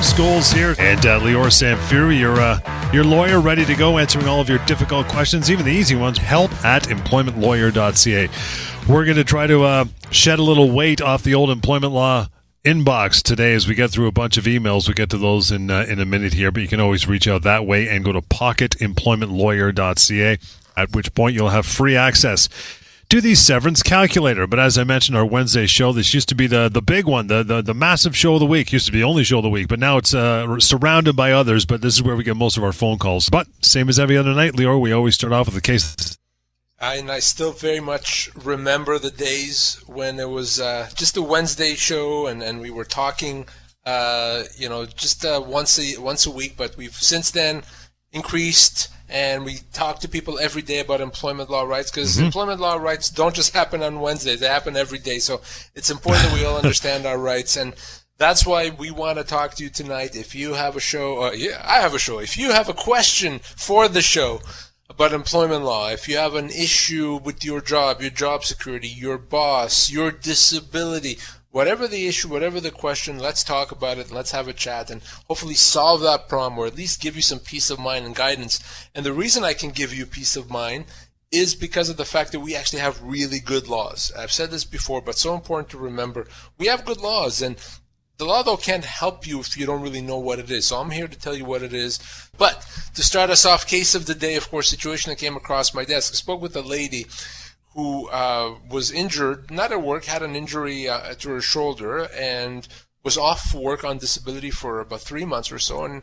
Scholes here, and uh, Lior Samfiru, your uh, your lawyer, ready to go, answering all of your difficult questions, even the easy ones. Help at employmentlawyer.ca. We're going to try to uh, shed a little weight off the old employment law inbox today as we get through a bunch of emails. We get to those in uh, in a minute here, but you can always reach out that way and go to pocketemploymentlawyer.ca. At which point you'll have free access to the severance calculator. But as I mentioned, our Wednesday show, this used to be the the big one, the the, the massive show of the week. Used to be the only show of the week, but now it's uh, surrounded by others. But this is where we get most of our phone calls. But same as every other night, Lior, we always start off with a case. And I still very much remember the days when it was uh, just a Wednesday show, and, and we were talking, uh, you know, just uh, once a once a week. But we've since then increased and we talk to people every day about employment law rights because mm-hmm. employment law rights don't just happen on Wednesdays; they happen every day. So it's important that we all understand our rights, and that's why we want to talk to you tonight. If you have a show, uh, yeah, I have a show. If you have a question for the show about employment law, if you have an issue with your job, your job security, your boss, your disability, whatever the issue, whatever the question, let's talk about it. Let's have a chat and hopefully solve that problem or at least give you some peace of mind and guidance. And the reason I can give you peace of mind is because of the fact that we actually have really good laws. I've said this before, but so important to remember. We have good laws and the law though can't help you if you don't really know what it is. So I'm here to tell you what it is. But to start us off, case of the day, of course, situation that came across my desk. I spoke with a lady who uh, was injured, not at work, had an injury uh, to her shoulder, and was off work on disability for about three months or so, and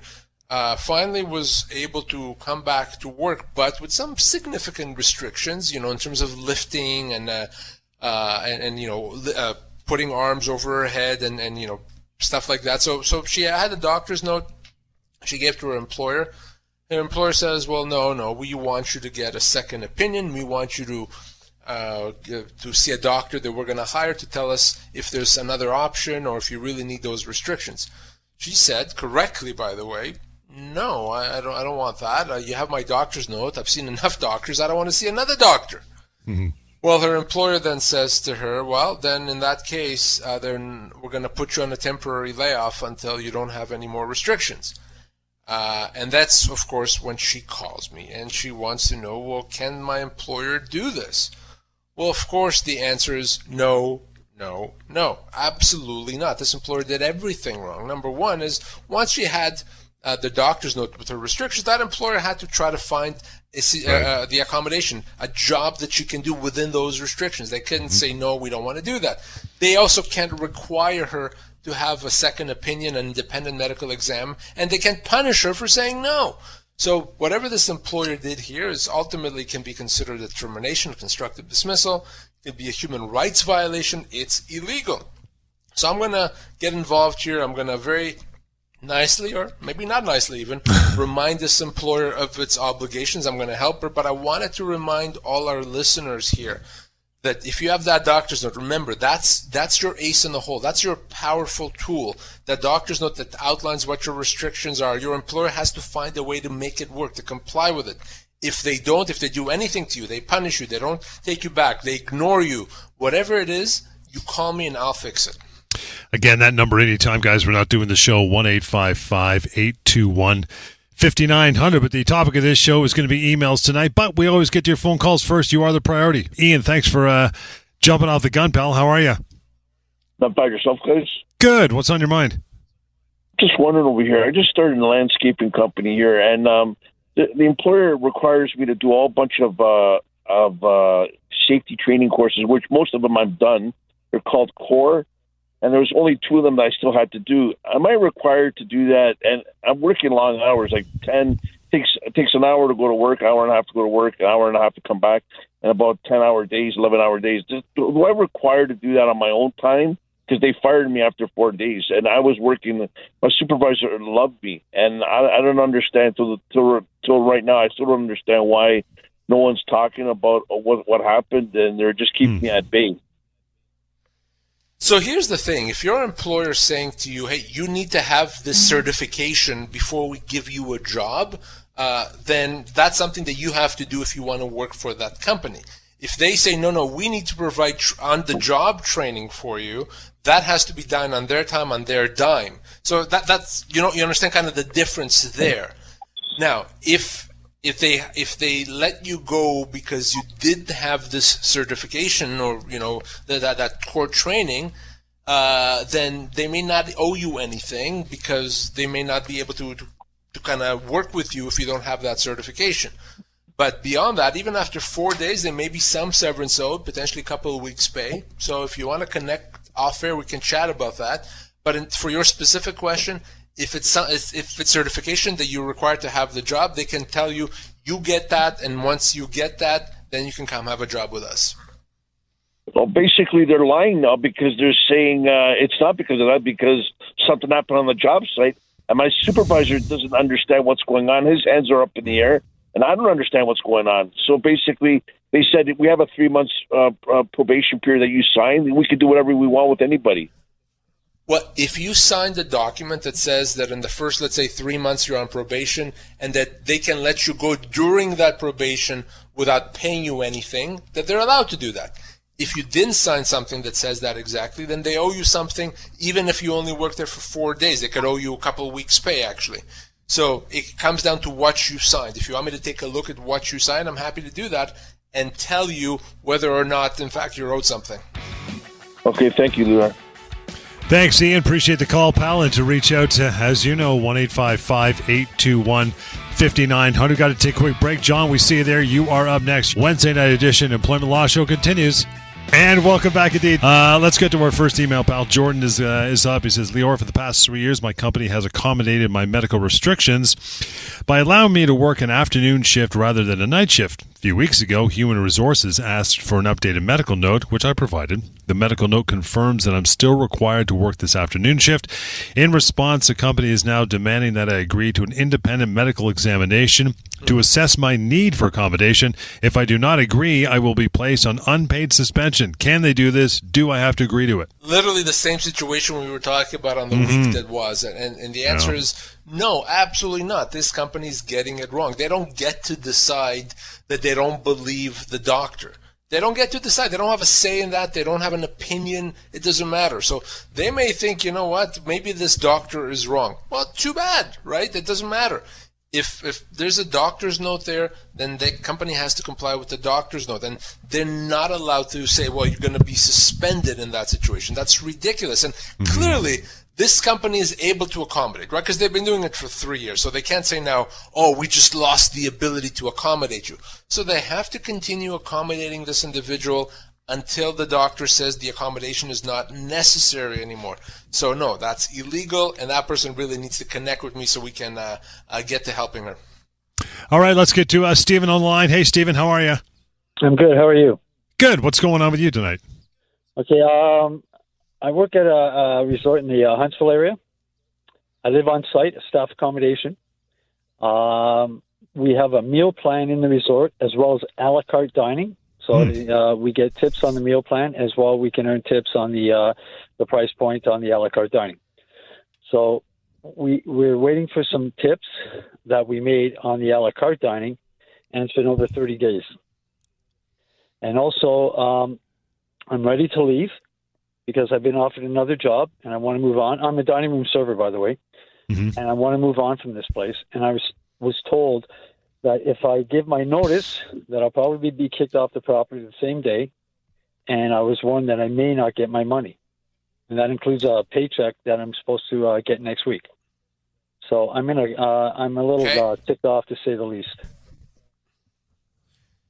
uh, finally was able to come back to work, but with some significant restrictions, you know, in terms of lifting and uh, uh, and, and, you know uh, putting arms over her head and, and you know stuff like that. So so she had a doctor's note she gave to her employer. Her employer says, "Well, no, no, we want you to get a second opinion. We want you to." Uh, to see a doctor that we're going to hire to tell us if there's another option or if you really need those restrictions. She said, correctly, by the way, no, I, I don't. I don't want that. Uh, you have my doctor's note. I've seen enough doctors. I don't want to see another doctor. Mm-hmm. Well, her employer then says to her, "Well, then in that case, uh, then we're going to put you on a temporary layoff until you don't have any more restrictions." Uh, and that's, of course, when she calls me and she wants to know, well, can my employer do this? Well, of course, the answer is no, no, no. Absolutely not. This employer did everything wrong. Number one is once she had uh, the doctor's note with her restrictions, that employer had to try to find a, uh, uh, the accommodation, a job that she can do within those restrictions. They couldn't mm-hmm. say, no, we don't want to do that. They also can't require her to have a second opinion, an independent medical exam, and they can't punish her for saying no. So whatever this employer did here is ultimately can be considered a termination, of constructive dismissal. It could be a human rights violation. It's illegal. So I'm going to get involved here. I'm going to very nicely, or maybe not nicely even, remind this employer of its obligations. I'm going to help her, but I wanted to remind all our listeners here that if you have that doctor's note, remember that's that's your ace in the hole. That's your powerful tool. That doctor's note that outlines what your restrictions are. Your employer has to find a way to make it work, to comply with it. If they don't, if they do anything to you, they punish you, they don't take you back, they ignore you, whatever it is, you call me and I'll fix it. Again, that number anytime, guys. We're not doing the show one eight five five eight two one. 5900. But the topic of this show is going to be emails tonight. But we always get to your phone calls first. You are the priority. Ian, thanks for uh, jumping off the gun, pal. How are you? Not by yourself, guys. Good. What's on your mind? Just wondering over here. I just started a landscaping company here, and um, the, the employer requires me to do all bunch of uh, of uh, safety training courses, which most of them I've done. They're called core and there was only two of them that I still had to do. Am I required to do that? And I'm working long hours, like ten takes it takes an hour to go to work, hour and a half to go to work, an hour and a half to come back, and about ten hour days, eleven hour days. Do, do I require to do that on my own time? Because they fired me after four days, and I was working. My supervisor loved me, and I, I don't understand till till till right now. I still don't understand why no one's talking about what what happened, and they're just keeping hmm. me at bay. So here's the thing: if your employer is saying to you, "Hey, you need to have this certification before we give you a job," uh, then that's something that you have to do if you want to work for that company. If they say, "No, no, we need to provide tr- on-the-job training for you," that has to be done on their time, on their dime. So that that's you know you understand kind of the difference there. Now, if if they if they let you go because you did have this certification or you know that that, that core training, uh, then they may not owe you anything because they may not be able to, to, to kind of work with you if you don't have that certification. But beyond that, even after four days, there may be some severance owed, potentially a couple of weeks' pay. So if you want to connect off air, we can chat about that. But in, for your specific question, if it's if it's certification that you're required to have the job, they can tell you you get that, and once you get that, then you can come have a job with us. Well, basically, they're lying now because they're saying uh, it's not because of that, because something happened on the job site, and my supervisor doesn't understand what's going on. His hands are up in the air, and I don't understand what's going on. So basically, they said we have a three months uh, uh, probation period that you sign, we can do whatever we want with anybody. Well, if you signed a document that says that in the first, let's say, three months you're on probation, and that they can let you go during that probation without paying you anything, that they're allowed to do that. If you didn't sign something that says that exactly, then they owe you something, even if you only worked there for four days. They could owe you a couple of weeks' pay, actually. So it comes down to what you signed. If you want me to take a look at what you signed, I'm happy to do that and tell you whether or not, in fact, you're owed something. Okay, thank you, Lunar. Thanks, Ian. Appreciate the call, pal. And to reach out to, as you know, 1 821 5900. Got to take a quick break. John, we see you there. You are up next. Wednesday night edition Employment Law Show continues. And welcome back indeed. Uh, let's get to our first email, pal. Jordan is uh, is up. He says, Lior, for the past three years, my company has accommodated my medical restrictions by allowing me to work an afternoon shift rather than a night shift. A few weeks ago, Human Resources asked for an updated medical note, which I provided. The medical note confirms that I'm still required to work this afternoon shift. In response, the company is now demanding that I agree to an independent medical examination to assess my need for accommodation. If I do not agree, I will be placed on unpaid suspension. Can they do this? Do I have to agree to it? Literally the same situation we were talking about on the mm-hmm. week that was. And, and the answer yeah. is no, absolutely not. This company is getting it wrong. They don't get to decide that they don't believe the doctor. They don't get to decide. They don't have a say in that. They don't have an opinion. It doesn't matter. So they may think, you know what, maybe this doctor is wrong. Well, too bad, right? It doesn't matter. If if there's a doctor's note there, then the company has to comply with the doctor's note. And they're not allowed to say, well, you're going to be suspended in that situation. That's ridiculous. And mm-hmm. clearly, this company is able to accommodate, right? Because they've been doing it for three years. So they can't say now, oh, we just lost the ability to accommodate you. So they have to continue accommodating this individual until the doctor says the accommodation is not necessary anymore. So no, that's illegal, and that person really needs to connect with me so we can uh, uh, get to helping her. All right, let's get to uh, Stephen online. Hey, Stephen, how are you? I'm good. How are you? Good. What's going on with you tonight? Okay. Um, I work at a, a resort in the uh, Huntsville area. I live on site, staff accommodation. Um, we have a meal plan in the resort as well as a la carte dining. So mm. uh, we get tips on the meal plan as well. We can earn tips on the uh, the price point on the a la carte dining. So we we're waiting for some tips that we made on the a la carte dining, and it's been over 30 days. And also, um, I'm ready to leave because I've been offered another job and I want to move on. I'm a dining room server, by the way, mm-hmm. and I want to move on from this place. And I was was told that if I give my notice, that I'll probably be kicked off the property the same day. And I was warned that I may not get my money, and that includes a paycheck that I'm supposed to uh, get next week. So I'm in a uh, I'm a little okay. uh, ticked off to say the least.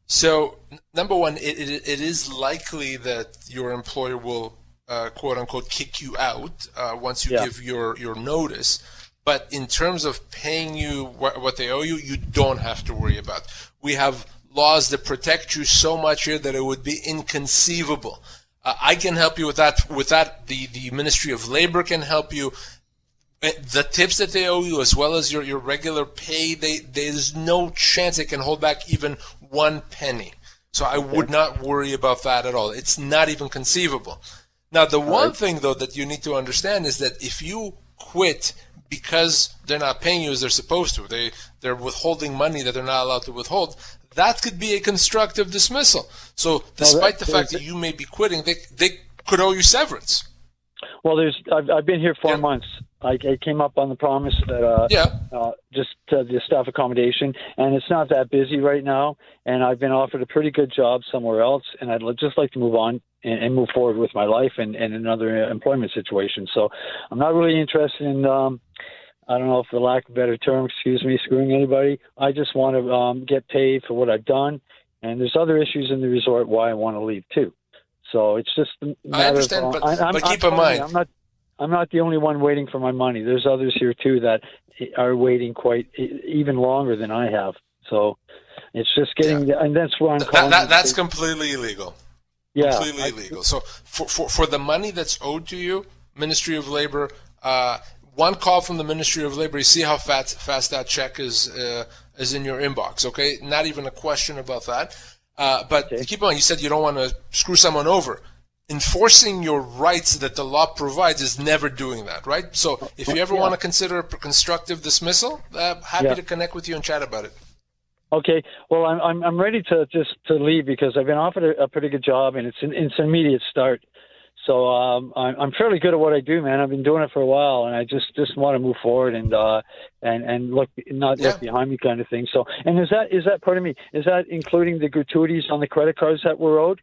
So number one, it, it, it is likely that your employer will uh, quote unquote kick you out uh, once you yeah. give your your notice. But in terms of paying you what, what they owe you, you don't have to worry about. We have laws that protect you so much here that it would be inconceivable. Uh, I can help you with that. With that, the the Ministry of Labor can help you. Uh, the tips that they owe you, as well as your, your regular pay, they, there's no chance they can hold back even one penny. So I would not worry about that at all. It's not even conceivable. Now, the one right. thing though that you need to understand is that if you quit because they're not paying you as they're supposed to, they they're withholding money that they're not allowed to withhold. That could be a constructive dismissal. So, despite the fact that you may be quitting, they they could owe you severance. Well, there's I've, I've been here four yeah. months, I, I came up on the promise that uh, Yeah. uh, just uh, the staff accommodation, and it's not that busy right now. And I've been offered a pretty good job somewhere else, and I'd just like to move on and, and move forward with my life and, and another employment situation. So I'm not really interested in. Um, I don't know if, for lack of a better term, excuse me, screwing anybody. I just want to um, get paid for what I've done, and there's other issues in the resort why I want to leave too. So it's just a matter understand, of, but- I, I'm, but I'm keep in mind- I'm not. I'm not the only one waiting for my money. There's others here too that are waiting quite even longer than I have. So it's just getting, and that's why I'm calling. that, you that's completely illegal. yeah, completely I- illegal. So for, for for the money that's owed to you, Ministry of Labor, uh, one call from the Ministry of Labor, you see how fast fast that check is uh, is in your inbox. Okay, not even a question about that. Uh, but Okay. keep on. You said you don't want to screw someone over. Enforcing your rights that the law provides is never doing that, right? So if you ever Yeah. want to consider a constructive dismissal, uh, happy Yeah. to connect with you and chat about it. Okay, well, I'm I'm I'm ready to just to leave because I've been offered a, a pretty good job and it's an it's an immediate start. So um, I'm I'm fairly good at what I do, man. I've been doing it for a while, and I just just want to move forward and uh and and look not Yeah. look behind me kind of thing. So and is that is that part of me? Is that including the gratuities on the credit cards that were owed?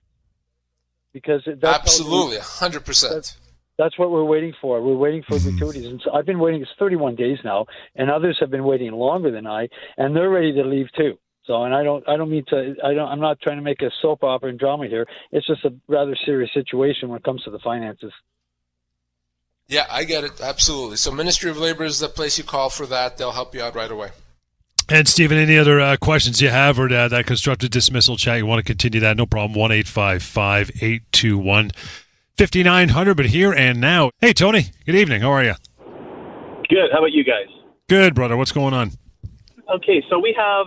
Because Absolutely, hundred percent. that's what we're waiting for. We're waiting for Mm-hmm. gratuities, and so I've been waiting. It's 31 days now, and others have been waiting longer than I, and they're ready to leave too. So, and I don't, I don't mean to, I don't, I'm not trying to make a soap opera and drama here. It's just a rather serious situation when it comes to the finances. Yeah, I get it. Absolutely. So Ministry of Labor is the place you call for that. They'll help you out right away. And Stephen, any other uh, questions you have or uh, that constructive dismissal chat, you want to continue that? No problem. One eight five five eight two one fifty nine hundred. But here and now. Hey, Tony. Good evening. How are you? Good. How about you guys? Good, brother. What's going on? Okay, so we have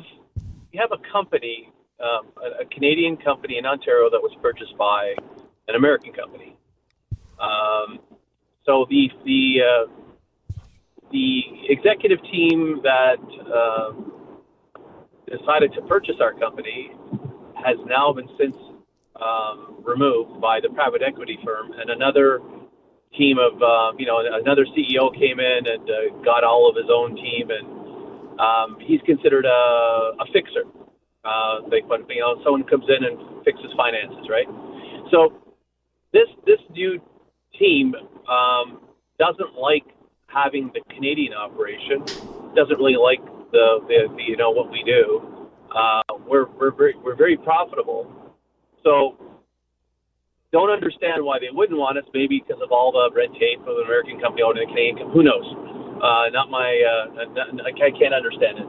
we have a company, um, a, a Canadian company in Ontario that was purchased by an American company. Um, so the the uh, the executive team that um, decided to purchase our company has now been since um, removed by the private equity firm, and another team of um, you know another CEO came in and uh, got all of his own team, and um, he's considered a, a fixer. Uh, like when you know someone comes in and fixes finances, right? So this this new team um, doesn't like having the Canadian operation. Doesn't really like the, the, the you know what we do. Uh, we're we're very we're very profitable. So don't understand why they wouldn't want us. Maybe because of all the red tape of an American company owning a Canadian company. Who knows? Uh, not my. Uh, I can't understand it.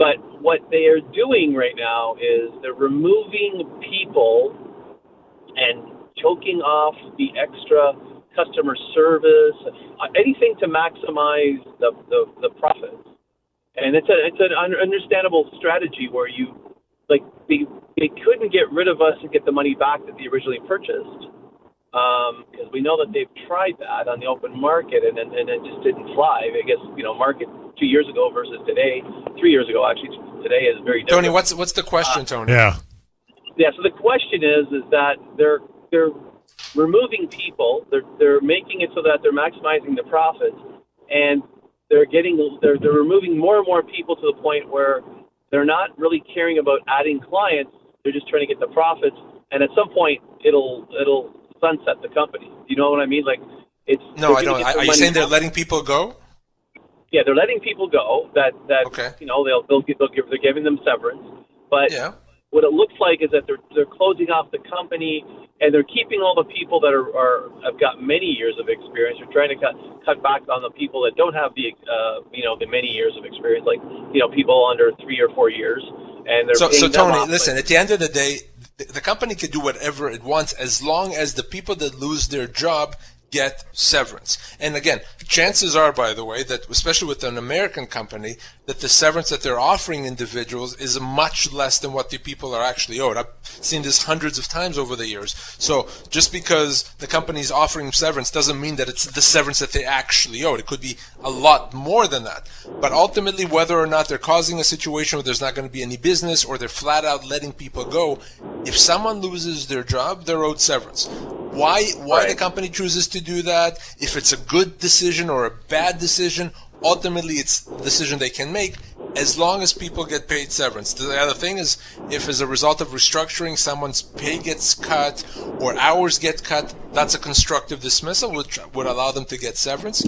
But what they are doing right now is they're removing people and choking off the extra customer service, uh, anything to maximize the, the, the profits. And it's a it's an un- understandable strategy where you like they they couldn't get rid of us and get the money back that they originally purchased because we know that they've tried that on the open market and, and and it just didn't fly. I guess you know market two years ago versus today, three years ago actually today is very different. Tony, what's what's the question, Tony? Yeah. Yeah. So the question is, is that they're they're removing people. They're they're making it so that they're maximizing the profits, and they're getting they're they're removing more and more people to the point where they're not really caring about adding clients. They're just trying to get the profits, and at some point it'll it'll sunset the company. You know what I mean? Like it's No, I don't. Are you saying they're letting people go? Yeah, they're letting people go. That that Okay. you know they'll they'll, they'll give they're giving them severance, but Yeah. What it looks like is that they're they're closing off the company and they're keeping all the people that are, are have got many years of experience. They're trying to cut cut back on the people that don't have the uh, you know the many years of experience, like you know people under three or four years, and they're So, so Tony, off, listen. At the end of the day, the, the company can do whatever it wants as long as the people that lose their job get severance. And again, chances are, by the way, that especially with an American company, that the severance that they're offering individuals is much less than what the people are actually owed. I've seen this hundreds of times over the years. So just because the company's offering severance doesn't mean that it's the severance that they actually owed. It could be a lot more than that. But ultimately, whether or not they're causing a situation where there's not going to be any business or they're flat out letting people go, if someone loses their job, they're owed severance. Why why the company chooses to do that? If it's a good decision or a bad decision, ultimately it's a decision they can make as long as people get paid severance. The other thing is if as a result of restructuring someone's pay gets cut or hours get cut, that's a constructive dismissal which would allow them to get severance.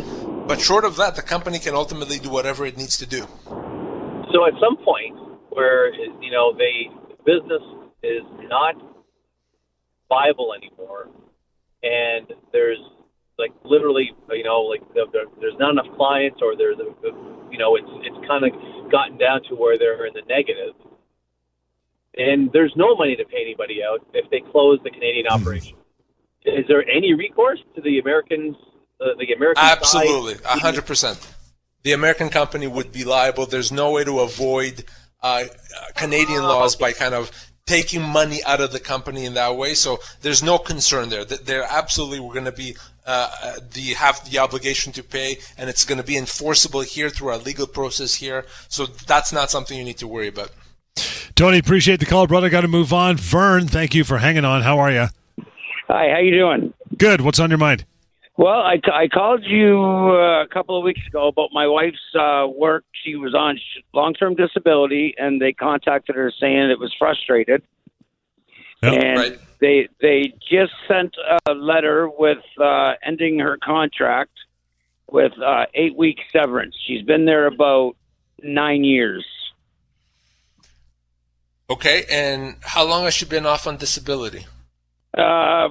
But short of that, the company can ultimately do whatever it needs to do. So at some point where you know they business is not viable anymore, and there's like literally you know like there, there- there's not enough clients, or there's a, you know it's it's kind of gotten down to where they're in the negative, and there's no money to pay anybody out if they close the Canadian operation. Is there any recourse to the Americans? Uh, the American? Absolutely, hundred percent. The American company would be liable. There's no way to avoid uh, Canadian laws by kind of taking money out of the company in that way. So there's no concern there. Th- They're absolutely we're going to be uh, uh, the have the obligation to pay, and it's going to be enforceable here through our legal process here. So that's not something you need to worry about. Tony, appreciate the call, brother. Got to move on. Vern, thank you for hanging on. How are you? Hi, how you doing? Good. What's on your mind? Well, I, I called you uh, a couple of weeks ago about my wife's uh, work. She was on long-term disability, and they contacted her saying it was frustrated. Yep. and Right. they they just sent a letter with uh, ending her contract with uh, eight week severance. She's been there about nine years. Okay, and how long has she been off on disability? Uh,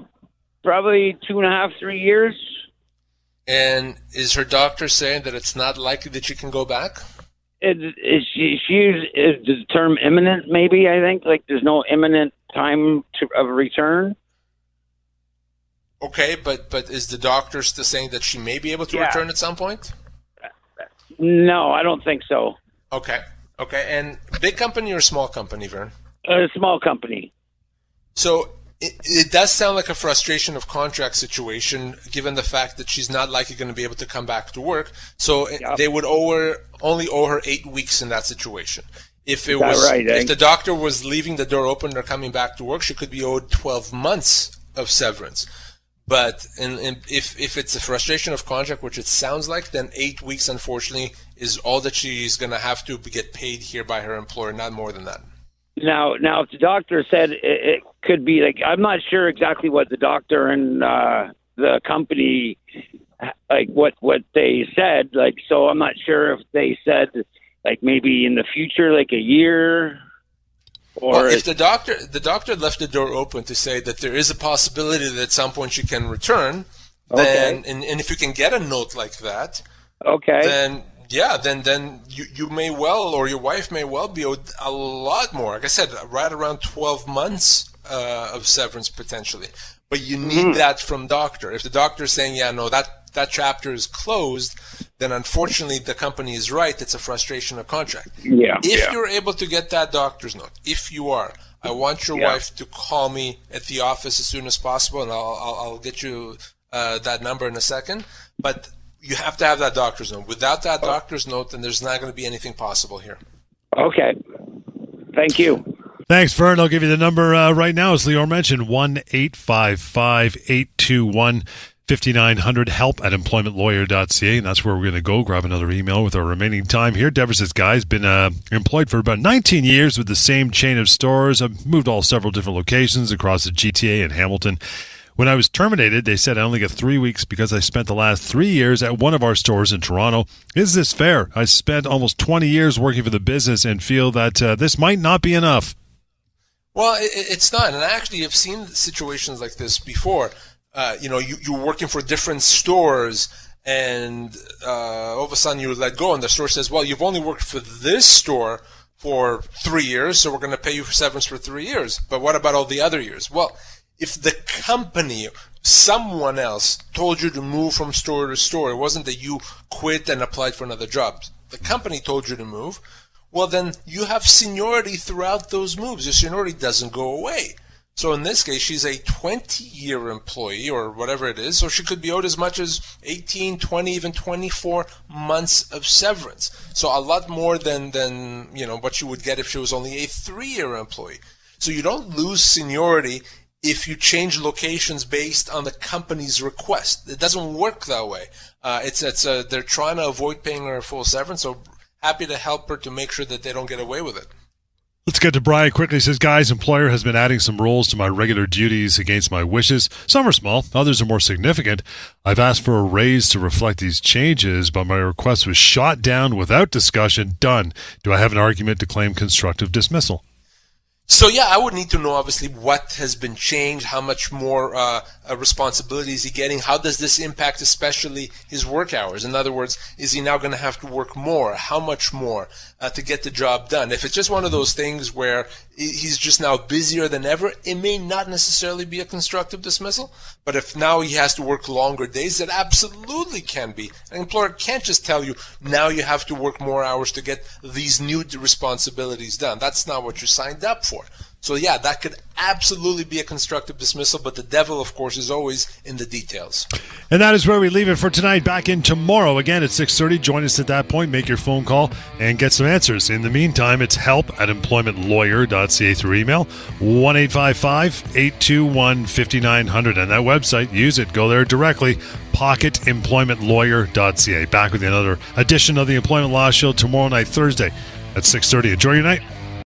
probably two and a half, three years. And is her doctor saying that it's not likely that she can go back? Is, is she she used is the term imminent? Maybe I think like there's no imminent time to, of return. Okay, but but is the doctor still saying that she may be able to Yeah. return at some point? No, I don't think so. Okay, okay, and big company or small company, Vern? A small company. So it, it does sound like a frustration of contract situation, given the fact that she's not likely going to be able to come back to work. So Yep. they would owe her only owe her eight weeks in that situation. If it was right, eh? if the doctor was leaving the door open or coming back to work, she could be owed twelve months of severance. But in, in, if if it's a frustration of contract, which it sounds like, then eight weeks, unfortunately, is all that she's going to have to get paid here by her employer, not more than that. Now, now, if the doctor said it, it could be like, I'm not sure exactly what the doctor and uh, the company, like what what they said. Like, so I'm not sure if they said like maybe in the future, like a year, or Well, if the doctor the doctor left the door open to say that there is a possibility that at some point she can return, then Okay. and, and if you can get a note like that, okay, then yeah, then then you, you may well or your wife may well be owed a lot more. Like I said, right around twelve months uh, of severance potentially. But you need Mm-hmm. that from doctor. If the doctor is saying, yeah, no, that that chapter is closed, then unfortunately the company is right. It's a frustration of contract. yeah, If yeah. you're able to get that doctor's note, if you are, I want your Yeah. wife to call me at the office as soon as possible, and I'll, I'll, I'll get you uh, that number in a second. But you have to have that doctor's note. Without Oh. that doctor's note, then there's not going to be anything possible here. okay. Thank you. Thanks, Vern. I'll give you the number uh, right now, as Lior mentioned 1 855 821 5900 help at employmentlawyer.ca. And that's where we're going to go. Grab another email with our remaining time here. Deborah says, Guy's been uh, employed for about 19 years with the same chain of stores. I've moved all several different locations across the GTA and Hamilton. When I was terminated, they said I only get three weeks because I spent the last three years at one of our stores in Toronto. Is this fair? I spent almost 20 years working for the business and feel that uh, this might not be enough. Well, it, it- it's not, and I actually have seen situations like this before. Uh, you know, you, you're working for different stores, and uh, all of a sudden you're let go, and the store says, "Well, you've only worked for this store for three years, so we're going to pay you for severance for three years. But what about all the other years?" Well, if the company, someone else, told you to move from store to store, it wasn't that you quit and applied for another job. The company told you to move well then you have seniority throughout those moves. Your seniority doesn't go away. So in this case, she's a 20 year employee or whatever it is, so she could be owed as much as 18, 20, even 24 months of severance. So a lot more than, than, you know, what you would get if she was only a three year employee. So you don't lose seniority if you change locations based on the company's request. It doesn't work that way. Uh, it's it's uh, they're trying to avoid paying her full severance. So happy to help her to make sure that they don't get away with it. Let's get to Brian quickly. He says, guys, employer has been adding some roles to my regular duties against my wishes. Some are small, others are more significant. I've asked for a raise to reflect these changes, but my request was shot down without discussion. Done. Do I have an argument to claim constructive dismissal? So yeah, I would need to know obviously what has been changed, how much more uh, uh, responsibility is he getting, how does this impact especially his work hours? In other words, is he now going to have to work more? How much more uh, to get the job done? If it's just one of those things where he's just now busier than ever, it may not necessarily be a constructive dismissal. But if now he has to work longer days, it absolutely can be. An employer can't just tell you now you have to work more hours to get these new responsibilities done. That's not what you signed up for. So yeah, that could absolutely be a constructive dismissal, but the devil, of course, is always in the details. And that is where we leave it for tonight. Back in tomorrow again at 6.30. Join us at that point. Make your phone call and get some answers. In the meantime, it's help at employmentlawyer.ca through email, 1-855-821-5900. And that website, use it. Go there directly, pocketemploymentlawyer.ca. Back with another edition of the Employment Law Show tomorrow night, Thursday at 6.30. Enjoy your night.